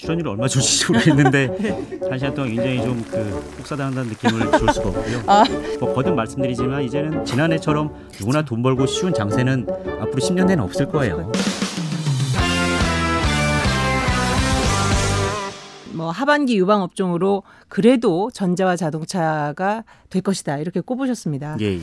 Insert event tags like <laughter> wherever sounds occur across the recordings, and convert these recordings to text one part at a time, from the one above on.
출연료 를 얼마 줄지 모르겠는데 한 시간 동안 굉장히 좀그 폭사당한다는 느낌을 줄 수가 없고요. 아. 뭐 거듭 말씀드리지만 이제는 지난해처럼 누구나 돈 벌고 쉬운 장세는 앞으로 10년 내는 없을 거예요. 뭐 하반기 유방 업종으로 그래도 전자와 자동차가 될 것이다 이렇게 꼽으셨습니다. 예, 예.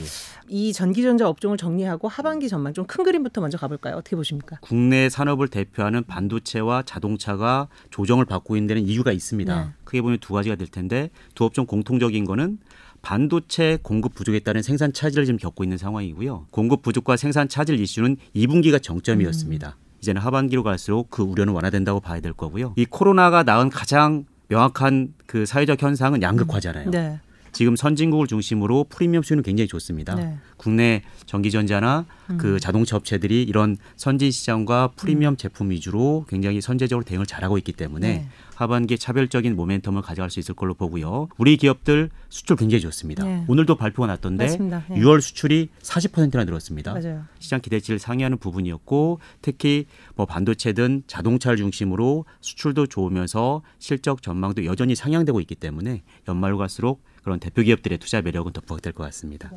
이 전기전자 업종을 정리하고 하반기 전망 좀 큰 그림부터 먼저 가볼까요? 어떻게 보십니까? 국내 산업을 대표하는 반도체와 자동차가 조정을 받고 있는 데는 이유가 있습니다. 네. 크게 보면 두 가지가 될 텐데 두 업종 공통적인 거는 반도체 공급 부족에 따른 생산 차질을 지금 겪고 있는 상황이고요. 공급 부족과 생산 차질 이슈는 2분기가 정점이었습니다. 이제는 하반기로 갈수록 그 우려는 완화된다고 봐야 될 거고요. 이 코로나가 낳은 가장 명확한 그 사회적 현상은 양극화잖아요. 네. 지금 선진국을 중심으로 프리미엄 수요는 굉장히 좋습니다. 네. 국내 전기전자나 음. 그 자동차 업체들이 이런 선진 시장과 프리미엄 제품 위주로 굉장히 선제적으로 대응을 잘하고 있기 때문에 네. 하반기에 차별적인 모멘텀을 가져갈 수 있을 걸로 보고요. 우리 기업들 수출 굉장히 좋습니다. 네. 오늘도 발표가 났던데 맞습니다. 네. 6월 수출이 40%나 늘었습니다. 맞아요. 시장 기대치를 상회하는 부분이었고 특히 뭐 반도체든 자동차를 중심으로 수출도 좋으면서 실적 전망도 여전히 상향되고 있기 때문에 연말로 갈수록 그런 대표 기업들의 투자 매력은 더 부각될 것 같습니다.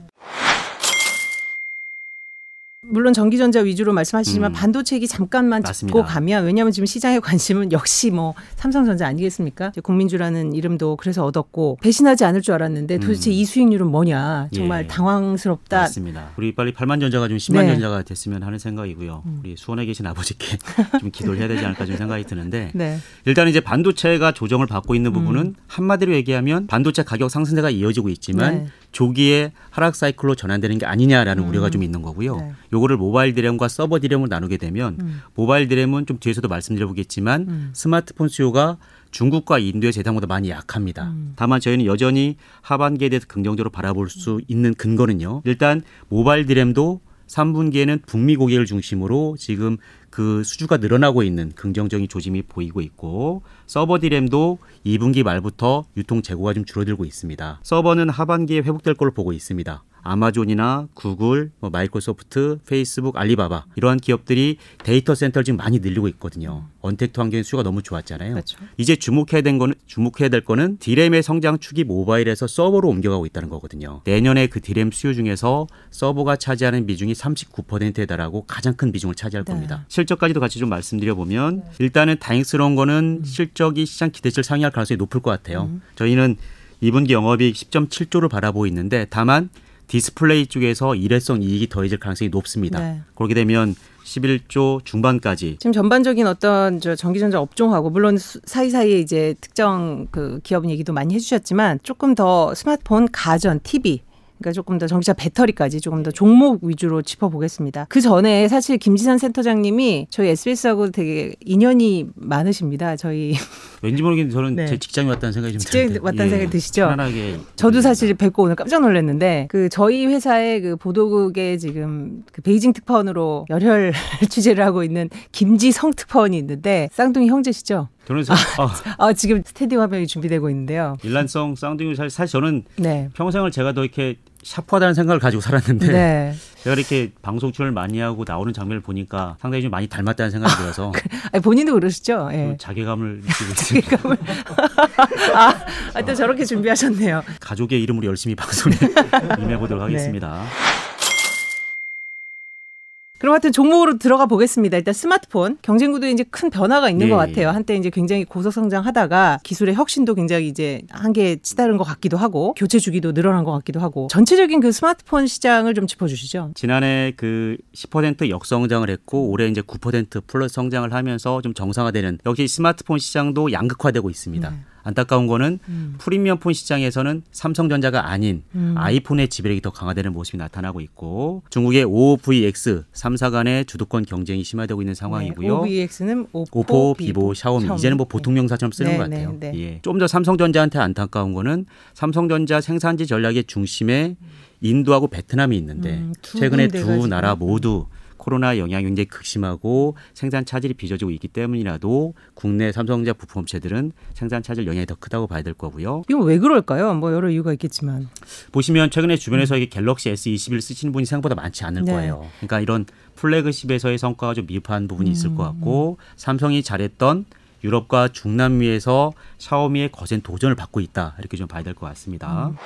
물론 전기전자 위주로 말씀하시지만 음. 반도체 얘기 잠깐만 맞습니다. 짚고 가면 왜냐하면 지금 시장의 <laughs> 관심은 역시 뭐 삼성전자 아니겠습니까? 국민주라는 이름도 그래서 얻었고 배신하지 않을 줄 알았는데 도대체 음. 이 수익률은 뭐냐 정말 예. 당황스럽다. 맞습니다. 우리 빨리 8만 전자가 좀 10만 네. 전자가 됐으면 하는 생각이고요. 우리 수원에 계신 아버지께 <laughs> 좀 기도를 해야 되지 않을까 좀 생각이 드는데 네. 일단 이제 반도체가 조정을 받고 있는 부분은 한마디로 얘기하면 반도체 가격 상승세가 이어지고 있지만 네. 조기에 하락 사이클로 전환되는 게 아니냐라는 우려가 좀 있는 거고요. 네. 요거를 모바일 디램과 서버 디램으로 나누게 되면 음. 모바일 디램은 좀 뒤에서도 말씀드려보겠지만 음. 스마트폰 수요가 중국과 인도에서 예상보다 많이 약합니다. 음. 다만 저희는 여전히 하반기에 대해서 긍정적으로 바라볼 수 있는 근거는요. 일단 모바일 디램도 3분기에는 북미 고객을 중심으로 지금 그 수주가 늘어나고 있는 긍정적인 조짐이 보이고 있고 서버 디램도 2분기 말부터 유통 재고가 좀 줄어들고 있습니다. 서버는 하반기에 회복될 걸로 보고 있습니다. 아마존이나 구글, 뭐 마이크로소프트, 페이스북, 알리바바 이러한 기업들이 데이터 센터를 지금 많이 늘리고 있거든요. 언택트 환경의 수요가 너무 좋았잖아요. 그렇죠. 이제 주목해야 된 거는 주목해야 될 거는 디램의 성장 축이 모바일에서 서버로 옮겨가고 있다는 거거든요. 내년에 그 디램 수요 중에서 서버가 차지하는 비중이 39%에 달하고 가장 큰 비중을 차지할 네. 겁니다. 실적까지도 같이 좀 말씀드려 보면 일단은 다행스러운 거는 실적이 시장 기대치를 상회할 가능성이 높을 것 같아요. 음. 저희는 2분기 영업이익 10.7조를 바라보고 있는데 다만 디스플레이 쪽에서 일회성 이익이 더해질 가능성이 높습니다. 네. 그렇게 되면 11조 중반까지 지금 전반적인 어떤 저 전기전자 업종하고 물론 수- 사이사이에 이제 특정 그 기업 얘기도 많이 해주셨지만 조금 더 스마트폰, 가전, TV 그러니까 조금 더 전기차 배터리까지 조금 더 종목 위주로 짚어보겠습니다. 그 전에 사실 김지산 센터장님이 저희 SBS하고 되게 인연이 많으십니다. 저희 <laughs> 왠지 모르겠는데 저는 네. 제 직장에 왔다는 생각이 좀 직장에 드는데. 왔다는 생각이 드시죠? 편안하게 저도 사실 뵙고 오늘 깜짝 놀랐는데 그 저희 회사의 그 보도국에 지금 그 베이징 특파원으로 열혈 <laughs> 취재를 하고 있는 김지성 특파원이 있는데 쌍둥이 형제시죠? 저는 사- 아, 아 지금 스테디 화면이 준비되고 있는데요. 일란성 쌍둥이 사실, 사실 저는 네. 평생을 제가 더 이렇게 샤프하다는 생각을 가지고 살았는데 네. 제가 이렇게 방송 출연을 많이 하고 나오는 장면을 보니까 상당히 좀 많이 닮았다는 생각이 들어서 <laughs> 아니, 본인도 그러시죠? 예. 좀 자괴감을 <laughs> 느끼고 있습니다. <laughs> 아, 아, 또 저렇게 준비하셨네요. 가족의 이름으로 열심히 방송에 임해보도록 하겠습니다. 그럼 하여튼 종목으로 들어가 보겠습니다. 일단 스마트폰 경쟁 구도에 이제 큰 변화가 있는 예, 것 같아요. 예. 한때 이제 굉장히 고속 성장하다가 기술의 혁신도 굉장히 이제 한계에 치달은 것 같기도 하고 교체 주기도 늘어난 것 같기도 하고 전체적인 그 스마트폰 시장을 좀 짚어주시죠. 지난해 그 10% 역성장을 했고 올해 이제 9% 플러스 성장을 하면서 좀 정상화되는 역시 스마트폰 시장도 양극화되고 있습니다. 네. 안타까운 거는 음. 프리미엄 폰 시장에서는 삼성전자가 아닌 음. 아이폰의 지배력이 더 강화되는 모습이 나타나고 있고 중국의 OVX 3사 간의 주도권 경쟁이 심화되고 있는 상황이고요. OVX는 오포, 오포, 비보, 샤오미 이제는 뭐 보통 명사처럼 쓰는 네, 것 같아요. 네, 네. 예. 좀더 삼성전자한테 안타까운 거는 삼성전자 생산지 전략의 중심에 인도하고 베트남이 있는데 음, 두 최근에 두. 나라 모두 코로나 영향이 굉장히 극심하고 생산 차질이 빚어지고 있기 때문이라도 국내 삼성전자 부품 업체들은 생산 차질 영향이 더 크다고 봐야 될 거고요. 이건 왜 그럴까요? 뭐 여러 이유가 있겠지만. 보시면 최근에 주변에서 이게 갤럭시 S21 쓰시는 분이 생각보다 많지 않을 음. 네. 거예요. 그러니까 이런 플래그십에서의 성과가 좀 미흡한 부분이 있을 음. 것 같고 삼성이 잘했던 유럽과 중남미에서 샤오미의 거센 도전을 받고 있다 이렇게 좀 봐야 될 것 같습니다. 음.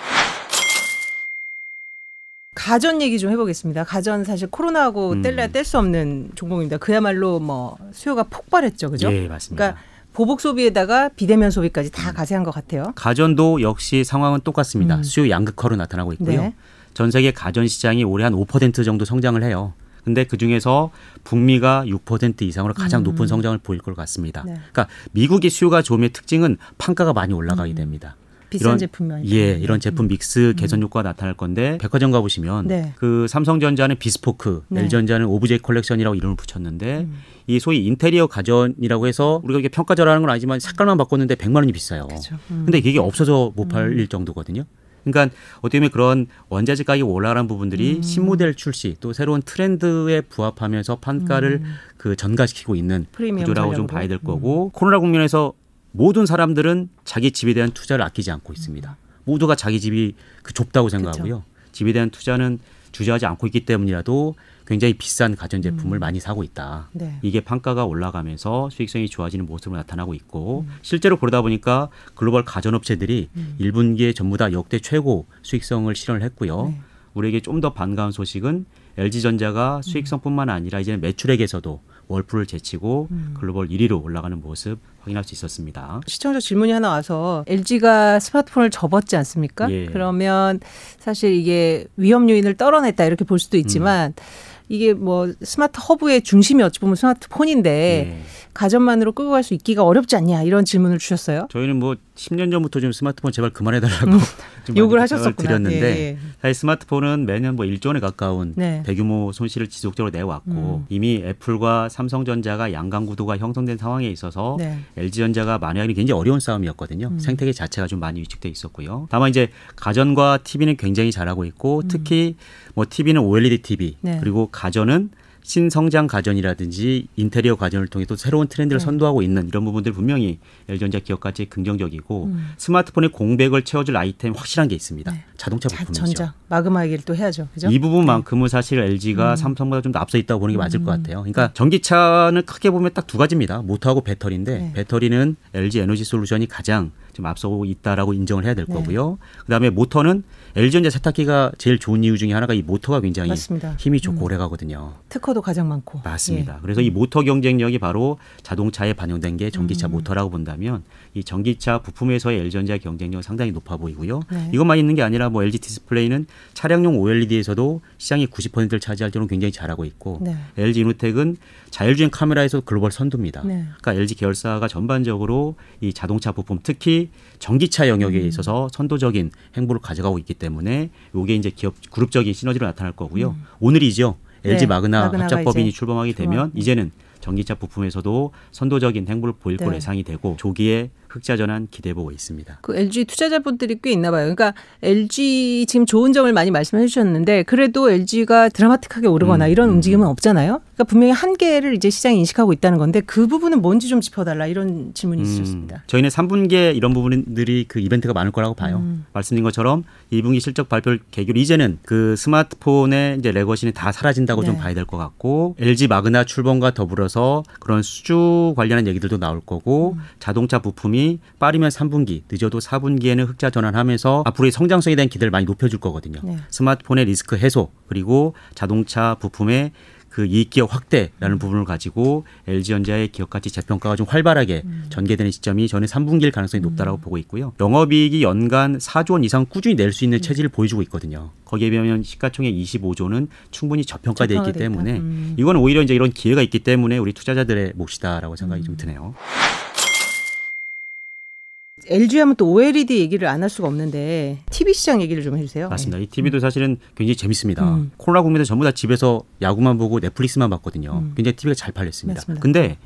가전 얘기 좀 해보겠습니다. 가전 사실 코로나하고 음. 뗄래야 뗄 수 없는 종목입니다. 그야말로 뭐 수요가 폭발했죠, 그죠? 예, 맞습니다. 그러니까 보복 소비에다가 비대면 소비까지 다 가세한 것 같아요. 가전도 역시 상황은 똑같습니다. 음. 수요 양극화로 나타나고 있고요. 네. 전 세계 가전 시장이 올해 한 5% 정도 성장을 해요. 근데 그 중에서 북미가 6% 이상으로 가장 음. 높은 성장을 보일 것 같습니다. 네. 그러니까 미국의 수요가 좋음의 특징은 판가가 많이 올라가게 됩니다. 비싼 이런- 제품만. 예, 이런 제품 믹스 개선 효과가 나타날 건데 백화점 가 보시면 네. 그 삼성전자는 비스포크, 네. LG전자는 오브제 컬렉션이라고 이름을 붙였는데 음. 이 소위 인테리어 가전이라고 해서 우리가 이게 평가절하는 건 아니지만 색깔만 바꿨는데 100만 원이 비싸요. 그렇죠. 음. 근데 이게 없어서 못 팔릴 정도거든요. 그러니까 어떻게 보면 그런 원자재 가격이 올라가는 부분들이 음. 신모델 출시 또 새로운 트렌드에 부합하면서 판가를 그 전가시키고 있는 음. 구조라고 좀. 음. 봐야 될 거고 코로나 국면에서 모든 사람들은 자기 집에 대한 투자를 아끼지 않고 있습니다. 모두가 자기 집이 그 좁다고 생각하고요. 집에 대한 투자는 주저하지 않고 있기 때문이라도 굉장히 비싼 가전제품을 많이 사고 있다. 음. 네. 이게 판가가 올라가면서 수익성이 좋아지는 모습으로 나타나고 있고 음. 실제로 그러다 보니까 글로벌 가전업체들이 1분기에 전부 다 역대 최고 수익성을 실현을 했고요. 네. 우리에게 좀 더 반가운 소식은 LG전자가 수익성뿐만 아니라 이제는 매출액에서도 월풀을 제치고 음. 글로벌 1위로 올라가는 모습 확인할 수 있었습니다. 시청자 질문이 하나 와서 LG가 스마트폰을 접었지 않습니까? 예. 그러면 사실 이게 위험 요인을 떨어냈다 이렇게 볼 수도 있지만 음. 이게 뭐 스마트 허브의 중심이 어찌 보면 스마트폰인데 예. 가전만으로 끌고 갈 수 있기가 어렵지 않냐 이런 질문을 주셨어요. 저희는 뭐 10년 전부터 좀 스마트폰 제발 그만해달라고 좀 음. <laughs> 욕을 하셨었구나. 드렸는데 예, 예. 사실 스마트폰은 매년 뭐 1조 원에 가까운 네. 대규모 손실을 지속적으로 내왔고 음. 이미 애플과 삼성전자가 양강 구도가 형성된 상황에 있어서 네. LG전자가 만약에 굉장히 어려운 싸움이었거든요. 음. 생태계 자체가 좀 많이 위축돼 있었고요. 다만 이제 가전과 TV는 굉장히 잘하고 있고 특히 뭐 TV는 OLED TV 음. 네. 그리고 가전은 신성장 가전이라든지 인테리어 가전을 통해 또 새로운 트렌드를 네. 선도하고 있는 이런 부분들 분명히 LG전자 기업까지 긍정적이고 음. 스마트폰의 공백을 채워줄 아이템 확실한 게 있습니다. 네. 자동차 자, 부품이죠. 전자 마그마 얘기를 또 해야죠. 그죠? 이 부분만큼은 사실 LG가 음. 삼성보다 좀 더 앞서 있다고 보는 게 맞을 것 같아요. 그러니까 전기차는 크게 보면 딱 두 가지입니다. 모터하고 배터리인데 네. 배터리는 LG 에너지 솔루션이 가장 좀 앞서고 있다라고 인정을 해야 될 네. 거고요. 그다음에 모터는 LG전자 세탁기가 제일 좋은 이유 중에 하나가 이 모터가 굉장히 맞습니다. 힘이 좋고 음. 오래 가거든요. 특허도 가장 많고. 맞습니다. 예. 그래서 이 모터 경쟁력이 바로 자동차에 반영된 게 전기차 음. 모터라고 본다면 이 전기차 부품에서의 LG전자의 경쟁력은 상당히 높아 보이고요. 네. 이것만 있는 게 아니라 뭐 LG 디스플레이는 차량용 OLED에서도 시장의 90%를 차지할 정도로 굉장히 잘하고 있고 네. LG 이노텍은 자율주행 카메라에서 글로벌 선두입니다. 네. 그러니까 LG 계열사가 전반적으로 이 자동차 부품 특히 전기차 영역에 음. 있어서 선도적인 행보를 가져가고 있기 때문에 이게 이제 기업 그룹적인 시너지로 나타날 거고요. 음. 오늘이죠. LG 네, 마그나 합작법인이 출범하게 되면 출범. 이제는 전기차 부품에서도 선도적인 행보를 보일 네. 걸로 예상이 되고 조기에 흑자 전환 기대해 보고 있습니다. 그 LG 투자자분들이 꽤 있나 봐요. 그러니까 LG 지금 좋은 점을 많이 말씀해 주셨는데 그래도 LG가 드라마틱하게 오르거나 음, 이런 음. 움직임은 없잖아요. 그러니까 분명히 한계를 이제 시장이 인식하고 있다는 건데 그 부분은 뭔지 좀 짚어달라 이런 질문이. 음, 저희는 3분기에 이런 부분들이 그 이벤트가 많을 거라고 봐요. 음. 말씀드린 것처럼 2분기 실적 발표를 계기로 이제는 그 스마트폰의 이제 레거시는 다 사라진다고 네. 좀 봐야 될 것 같고 LG 마그나 출범과 더불어서 그런 수주 관련한 얘기들도 나올 거고 음. 자동차 부품이 빠르면 3분기, 늦어도 4분기에는 흑자 전환하면서 앞으로의 성장성에 대한 기대를 많이 높여줄 거거든요. 네. 스마트폰의 리스크 해소 그리고 자동차 부품의 그 이익 기업 음. 확대라는 부분을 가지고 LG전자의 기업 가치 재평가가 좀 활발하게 음. 전개되는 시점이 저는 3분기일 가능성이 높다라고 보고 있고요. 영업이익이 연간 4조 원 이상 꾸준히 낼수 음. 있는 체질을 보여주고 있거든요. 거기에 비하면 시가총액 25조는 충분히 저평가돼 있기. 때문에 음. 이건 오히려 이제 이런 기회가 있기 때문에 우리 투자자들의 몫이다라고 생각이 음. 좀 드네요. LG 하면 또 OLED 얘기를 안 할 수가 없는데 TV 시장 얘기를 좀 해주세요. 맞습니다. 이 TV도 사실은 굉장히 재밌습니다. 음. 코로나 국면에 전부 다 집에서 야구만 보고 넷플릭스만 봤거든요. 음. 굉장히 TV가 잘 팔렸습니다. 맞습니다. 근데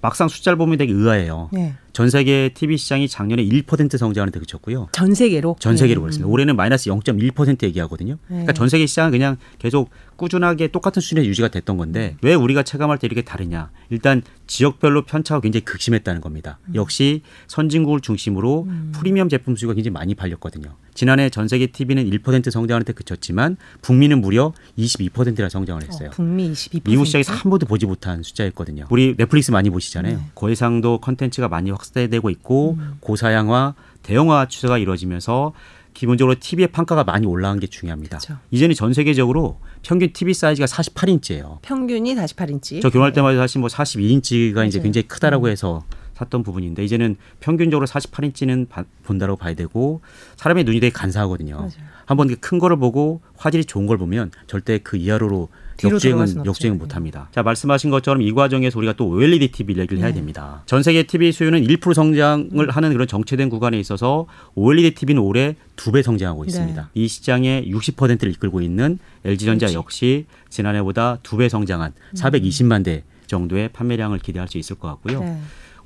막상 숫자를 보면 되게 의아해요. 네. 전 세계 TV 시장이 작년에 1% 성장하는 데 그쳤고요. 전 세계로 전 세계로 네. 그렇습니다. 올해는 마이너스 0.1% 얘기하거든요. 그러니까 전 세계 시장은 그냥 계속 꾸준하게 똑같은 수준에 유지가 됐던 건데 왜 우리가 체감할 때 이렇게 다르냐? 일단 지역별로 편차가 굉장히 극심했다는 겁니다. 역시 선진국을 중심으로 프리미엄 제품 수요가 굉장히 많이 팔렸거든요. 지난해 전 세계 TV는 1% 성장하는 데 그쳤지만 북미는 무려 22%라 성장을 했어요. 어, 북미 22%. 미국 시장에서 한 번도 보지 못한 숫자였거든요. 우리 넷플릭스 많이 보시잖아요. 네. 거해상도 컨텐츠가 많이 확 대되고 있고 고사양화, 대형화 추세가 이루어지면서 기본적으로 TV의 판가가 많이 올라간 게 중요합니다. 그렇죠. 이제는 전 세계적으로 평균 TV 사이즈가 48인치예요. 평균이 48인치. 저 결혼할 때마다 사실 뭐 42인치가 이제 맞아요. 굉장히 크다라고 해서 샀던 부분인데 이제는 평균적으로 48인치는 본다라고 봐야 되고 사람의 눈이 되게 간사하거든요. 맞아요. 한번 큰 거를 보고 화질이 좋은 걸 보면 절대 그 이하로 뒤로 들어갈 역주행은. 역주행 못 합니다. 자, 말씀하신 것처럼 이 과정에서 우리가 또 OLED TV 얘기를 해야 됩니다. 전 세계 TV 수요는 1% 성장을 하는 그런 정체된 구간에 있어서 OLED TV는 올해 두 배 성장하고 있습니다. 이 시장의 60%를 이끌고 있는 LG전자 역시 지난해보다 두 배 성장한 420만 대 정도의 판매량을 기대할 수 있을 것 같고요. 네.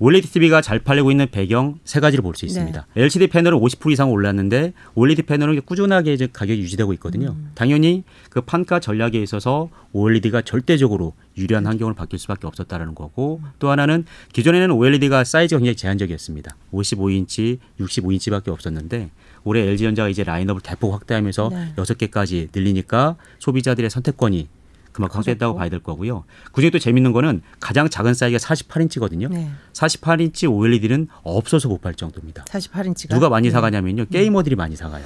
OLED TV가 잘 팔리고 있는 배경 세 가지를 볼 수 있습니다. LCD 패널은 50% 이상 올랐는데 OLED 패널은 꾸준하게 이제 가격이 유지되고 있거든요. 당연히 그 판가 전략에 있어서 OLED가 절대적으로 유리한 환경을 바뀔 수밖에 없었다라는 거고 또 하나는 기존에는 OLED가 사이즈가 굉장히 제한적이었습니다. 55인치, 65인치밖에 없었는데 올해 LG전자가 이제 라인업을 대폭 확대하면서 네. 여섯 개까지 늘리니까 소비자들의 선택권이 그만큼 확대했다고 봐야 될 거고요. 그중에 또 재밌는 거는 가장 작은 사이즈가 48인치거든요. 네. 48인치 OLED는 없어서 못 팔 정도입니다. 48인치가 누가 많이 사가냐면요. 게이머들이 많이 사가요.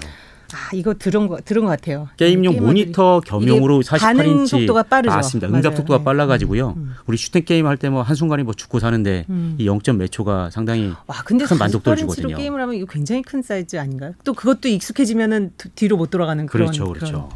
아, 이거 들은 거 들은 것 같아요. 게임용 게이머들이- 모니터 겸용으로 이게 반응 48인치 속도가 빠르죠. 맞습니다. 맞아요. 응답 속도가 네. 빨라가지고요. 음. 우리 슈팅 게임 할 때 뭐 한 순간에 뭐 죽고 사는데 음. 이 0. 몇 초가 상당히 와, 근데 큰 만족도를 48인치로 주거든요. 게임을 하면 이거 굉장히 큰 사이즈 아닌가요? 또 그것도 익숙해지면은 두- 뒤로 못 돌아가는 그런 그렇죠, 그런 그렇죠.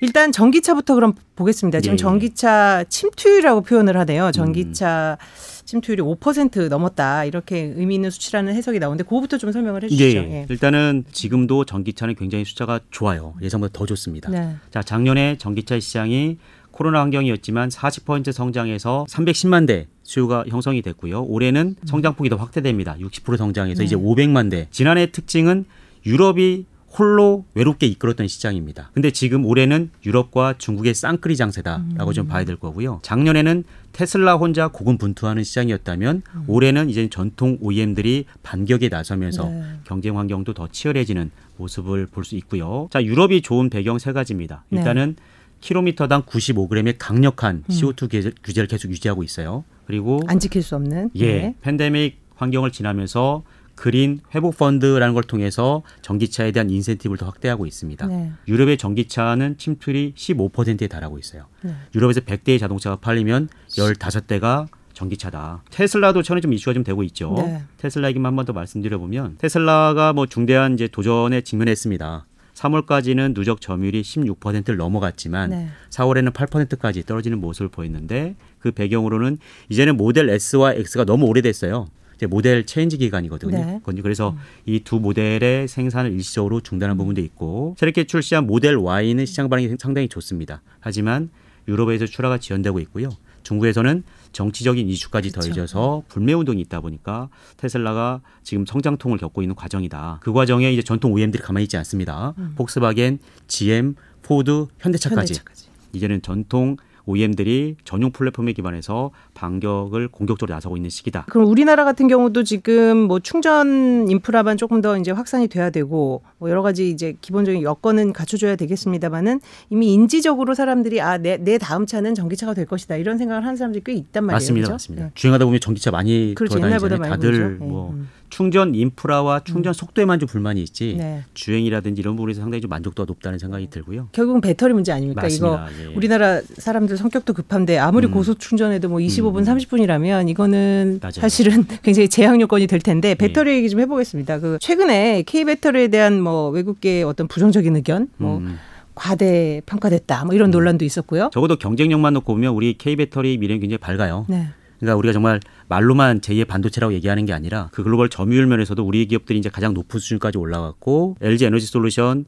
일단 전기차부터 그럼 보겠습니다. 지금 예, 예. 전기차 침투율이라고 표현을 하네요. 전기차 침투율이 5% 넘었다. 이렇게 의미 있는 수치라는 해석이 나오는데 그거부터 좀 설명을 해 예, 주시죠. 예. 일단은 지금도 전기차는 굉장히 숫자가 좋아요. 예상보다 더 좋습니다. 네. 자, 작년에 전기차 시장이 코로나 환경이었지만 40% 성장해서 310만 대 수요가 형성이 됐고요. 올해는 성장폭이 더 확대됩니다. 60% 성장해서 네. 이제 500만 대. 지난해 특징은 유럽이 홀로 외롭게 이끌었던 시장입니다. 근데 지금 올해는 유럽과 중국의 쌍끌이 장세다라고 좀 봐야 될 거고요. 작년에는 테슬라 혼자 고군분투하는 시장이었다면 올해는 이제 전통 OEM들이 반격에 나서면서 네. 경쟁 환경도 더 치열해지는 모습을 볼 수 있고요. 자, 유럽이 좋은 배경 세 가지입니다. 네. 일단은 킬로미터당 95g의 강력한 CO2 규제- 규제를 계속 유지하고 있어요. 그리고 안 지킬 수 없는. 예, 네. 팬데믹 환경을 지나면서 그린 회복 펀드라는 걸 통해서 전기차에 대한 인센티브를 더 확대하고 있습니다. 네. 유럽의 전기차는 침투율이 15%에 달하고 있어요. 네. 유럽에서 100대의 자동차가 팔리면 15대가 전기차다. 테슬라도 최근에 좀 이슈가 좀 되고 있죠. 네. 테슬라 얘기만 한 번 더 말씀드려 보면 테슬라가 뭐 중대한 이제 도전에 직면했습니다. 3월까지는 누적 점유율이 16%를 넘어갔지만 네. 4월에는 8%까지 떨어지는 모습을 보였는데 그 배경으로는 이제는 모델 S와 X가 너무 오래됐어요. 이제 모델 체인지 기간이거든요. 네. 그래서 이두 모델의 생산을 일시적으로 중단한 부분도 있고 새롭게 출시한 모델 Y는 시장 반응이 상당히 좋습니다. 하지만 유럽에서 출하가 지연되고 있고요. 중국에서는 정치적인 이슈까지 그렇죠. 더해져서 불매 운동이 있다 보니까 테슬라가 지금 성장통을 겪고 있는 과정이다. 그 과정에 이제 전통 OEM들이 가만히 있지 않습니다. 폭스바겐, GM, 포드, 현대차까지 현대차까지. 이제는 전통 OEM들이 전용 플랫폼에 기반해서 반격을 공격적으로 나서고 있는 시기다. 그럼 우리나라 같은 경우도 지금 뭐 충전 인프라만 조금 더 이제 확산이 돼야 되고 뭐 여러 가지 이제 기본적인 여건은 갖춰줘야 되겠습니다만은 이미 인지적으로 사람들이 아내 내 다음 차는 전기차가 될 것이다 이런 생각을 하는 사람들이 꽤 있단 말이에요. 맞습니다, 그죠? 맞습니다. 네. 주행하다 보면 전기차 많이 그렇죠. 돌아다니잖아요. 옛날보다 많이 다들 보이죠. 뭐 네. 음. 충전 인프라와 충전 속도에만 좀 불만이 있지 네. 주행이라든지 이런 부분에서 상당히 좀 만족도가 높다는 생각이 들고요. 결국은 배터리 문제 아닙니까? 이거 맞습니다. 예. 우리나라 사람들 성격도 급한데 아무리 음. 고속 충전해도 뭐 25분, 음. 30분이라면 이거는 맞아요. 예. 사실은 <laughs> 굉장히 제약 요건이 될 텐데 배터리 얘기 좀 해보겠습니다. 그 최근에 K 배터리에 대한 뭐 외국계의 어떤 부정적인 의견, 뭐 음. 과대 평가됐다, 뭐 이런 논란도 있었고요. 적어도 경쟁력만 놓고 보면 우리 K 배터리 미래는 굉장히 밝아요. 네. 그러니까 우리가 정말 말로만 제2의 반도체라고 얘기하는 게 아니라 그 글로벌 점유율 면에서도 우리 기업들이 이제 가장 높은 수준까지 올라갔고 LG 에너지 솔루션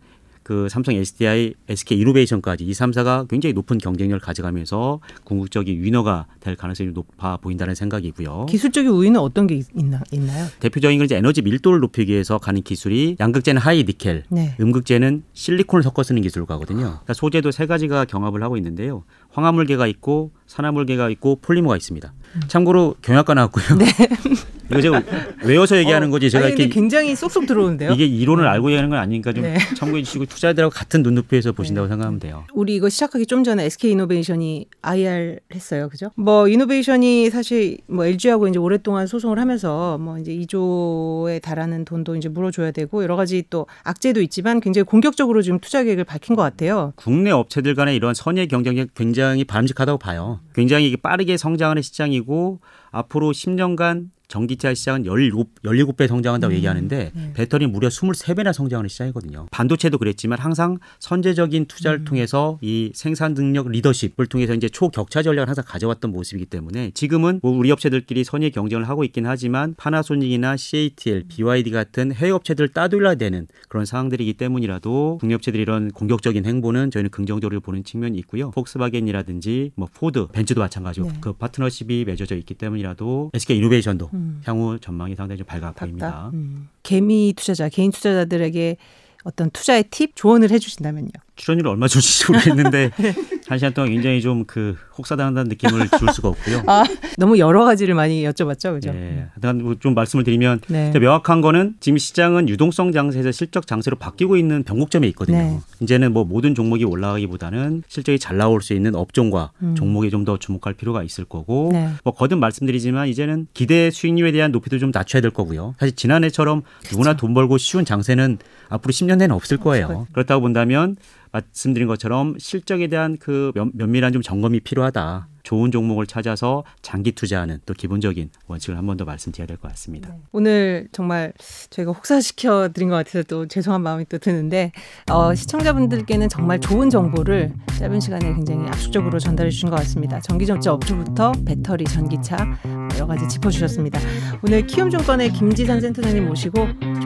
그 삼성 SDI, SK 이노베이션까지 이 3사가 굉장히 높은 경쟁력을 가져가면서 궁극적인 위너가 될 가능성이 높아 보인다는 생각이고요. 기술적인 우위는 어떤 게 있나, 있나요? 대표적인 건 이제 에너지 밀도를 높이기 위해서 가는 기술이 양극재는 하이 니켈, 네. 음극재는 실리콘을 섞어 쓰는 기술을 가거든요. 그러니까 소재도 세 가지가 경합을 하고 있는데요. 황화물계가 있고 산화물계가 있고 폴리머가 있습니다. 참고로 경영학과 나왔고요. <laughs> 이거 제가 외워서 얘기하는 거지 제가 네. 아니, 이렇게 굉장히 쏙쏙 들어오는데요. 이게 이론을 알고 얘기하는 건 아니니까 좀 네. 참고해 주시고 투자자들하고 같은 눈높이에서 보신다고 생각하면 돼요. 우리 이거 시작하기 좀 전에 SK 이노베이션이 IR 했어요. 그죠? 뭐 이노베이션이 사실 뭐 LG하고 이제 오랫동안 소송을 하면서 뭐 이제 2조에 달하는 돈도 이제 물어줘야 되고 여러 가지 또 악재도 있지만 굉장히 공격적으로 지금 투자 계획을 밝힌 것 같아요. 국내 업체들 간의 이런 선의 경쟁이 굉장히 바람직하다고 봐요. 굉장히 빠르게 성장하는 시장이고 앞으로 10년간 전기차 시장은 17, 17배 성장한다고 얘기하는데 배터리 무려 23배나 성장하는 시장이거든요. 반도체도 그랬지만 항상 선제적인 투자를 통해서 이 생산 능력 리더십을 통해서 이제 초격차 전략을 항상 가져왔던 모습이기 때문에 지금은 뭐 우리 업체들끼리 선의 경쟁을 하고 있긴 하지만 파나소닉이나 CATL, BYD 같은 해외 업체들을 따돌려야 되는 그런 상황들이기 때문이라도 국내 업체들이 이런 공격적인 행보는 저희는 긍정적으로 보는 측면이 있고요. 폭스바겐이라든지 뭐 포드, 벤츠도 마찬가지고 네. 그 파트너십이 맺어져 있기 때문이라도 SK 이노베이션도 향후 전망이 상당히 좀 밝아 보입니다. 음. 개미 투자자, 개인 투자자들에게 어떤 투자의 팁 조언을 해주신다면요. 출연료를 얼마 줄지 모르겠는데 <laughs> 한 시간 동안 굉장히 좀 그 혹사당한다는 느낌을 줄 수가 없고요. 아 너무 여러 가지를 많이 여쭤봤죠, 그죠? 예, 하여간 뭐좀 말씀을 드리면 네. 명확한 거는 지금 시장은 유동성 장세에서 실적 장세로 바뀌고 있는 변곡점에 있거든요. 네. 이제는 뭐 모든 종목이 올라가기보다는 실적이 잘 나올 수 있는 업종과 음. 종목에 좀 더 주목할 필요가 있을 거고 네. 뭐 거듭 말씀드리지만 이제는 기대 수익률에 대한 높이도 좀 낮춰야 될 거고요. 사실 지난해처럼 누구나 돈 벌고 쉬운 장세는 앞으로 10년 내는 없을 거예요. 그렇다고 본다면 말씀드린 것처럼 실적에 대한 그 면- 면밀한 좀 점검이 필요하다. 좋은 종목을 찾아서 장기 투자하는 또 기본적인 원칙을 한 번 더 말씀드려야 될 것 같습니다. 오늘 정말 저희가 혹사시켜 드린 것 같아서 또 죄송한 마음이 또 드는데 어, 시청자분들께는 정말 좋은 정보를 짧은 시간에 굉장히 압축적으로 전달해 주신 것 같습니다. 전기전자 업주부터 배터리, 전기차 여러 가지 짚어주셨습니다. 오늘 키움증권의 김지선 센터장님 모시고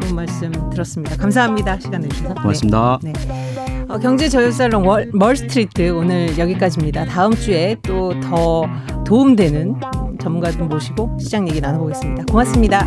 좋은 말씀 들었습니다. 감사합니다. 시간 내주셔서. 고맙습니다. 네. 어, 경제 저율살롱 월- 멀스트리트 오늘 여기까지입니다. 다음 주에 또 더 도움되는 음, 전문가들 모시고 시장 얘기 나눠보겠습니다. 고맙습니다.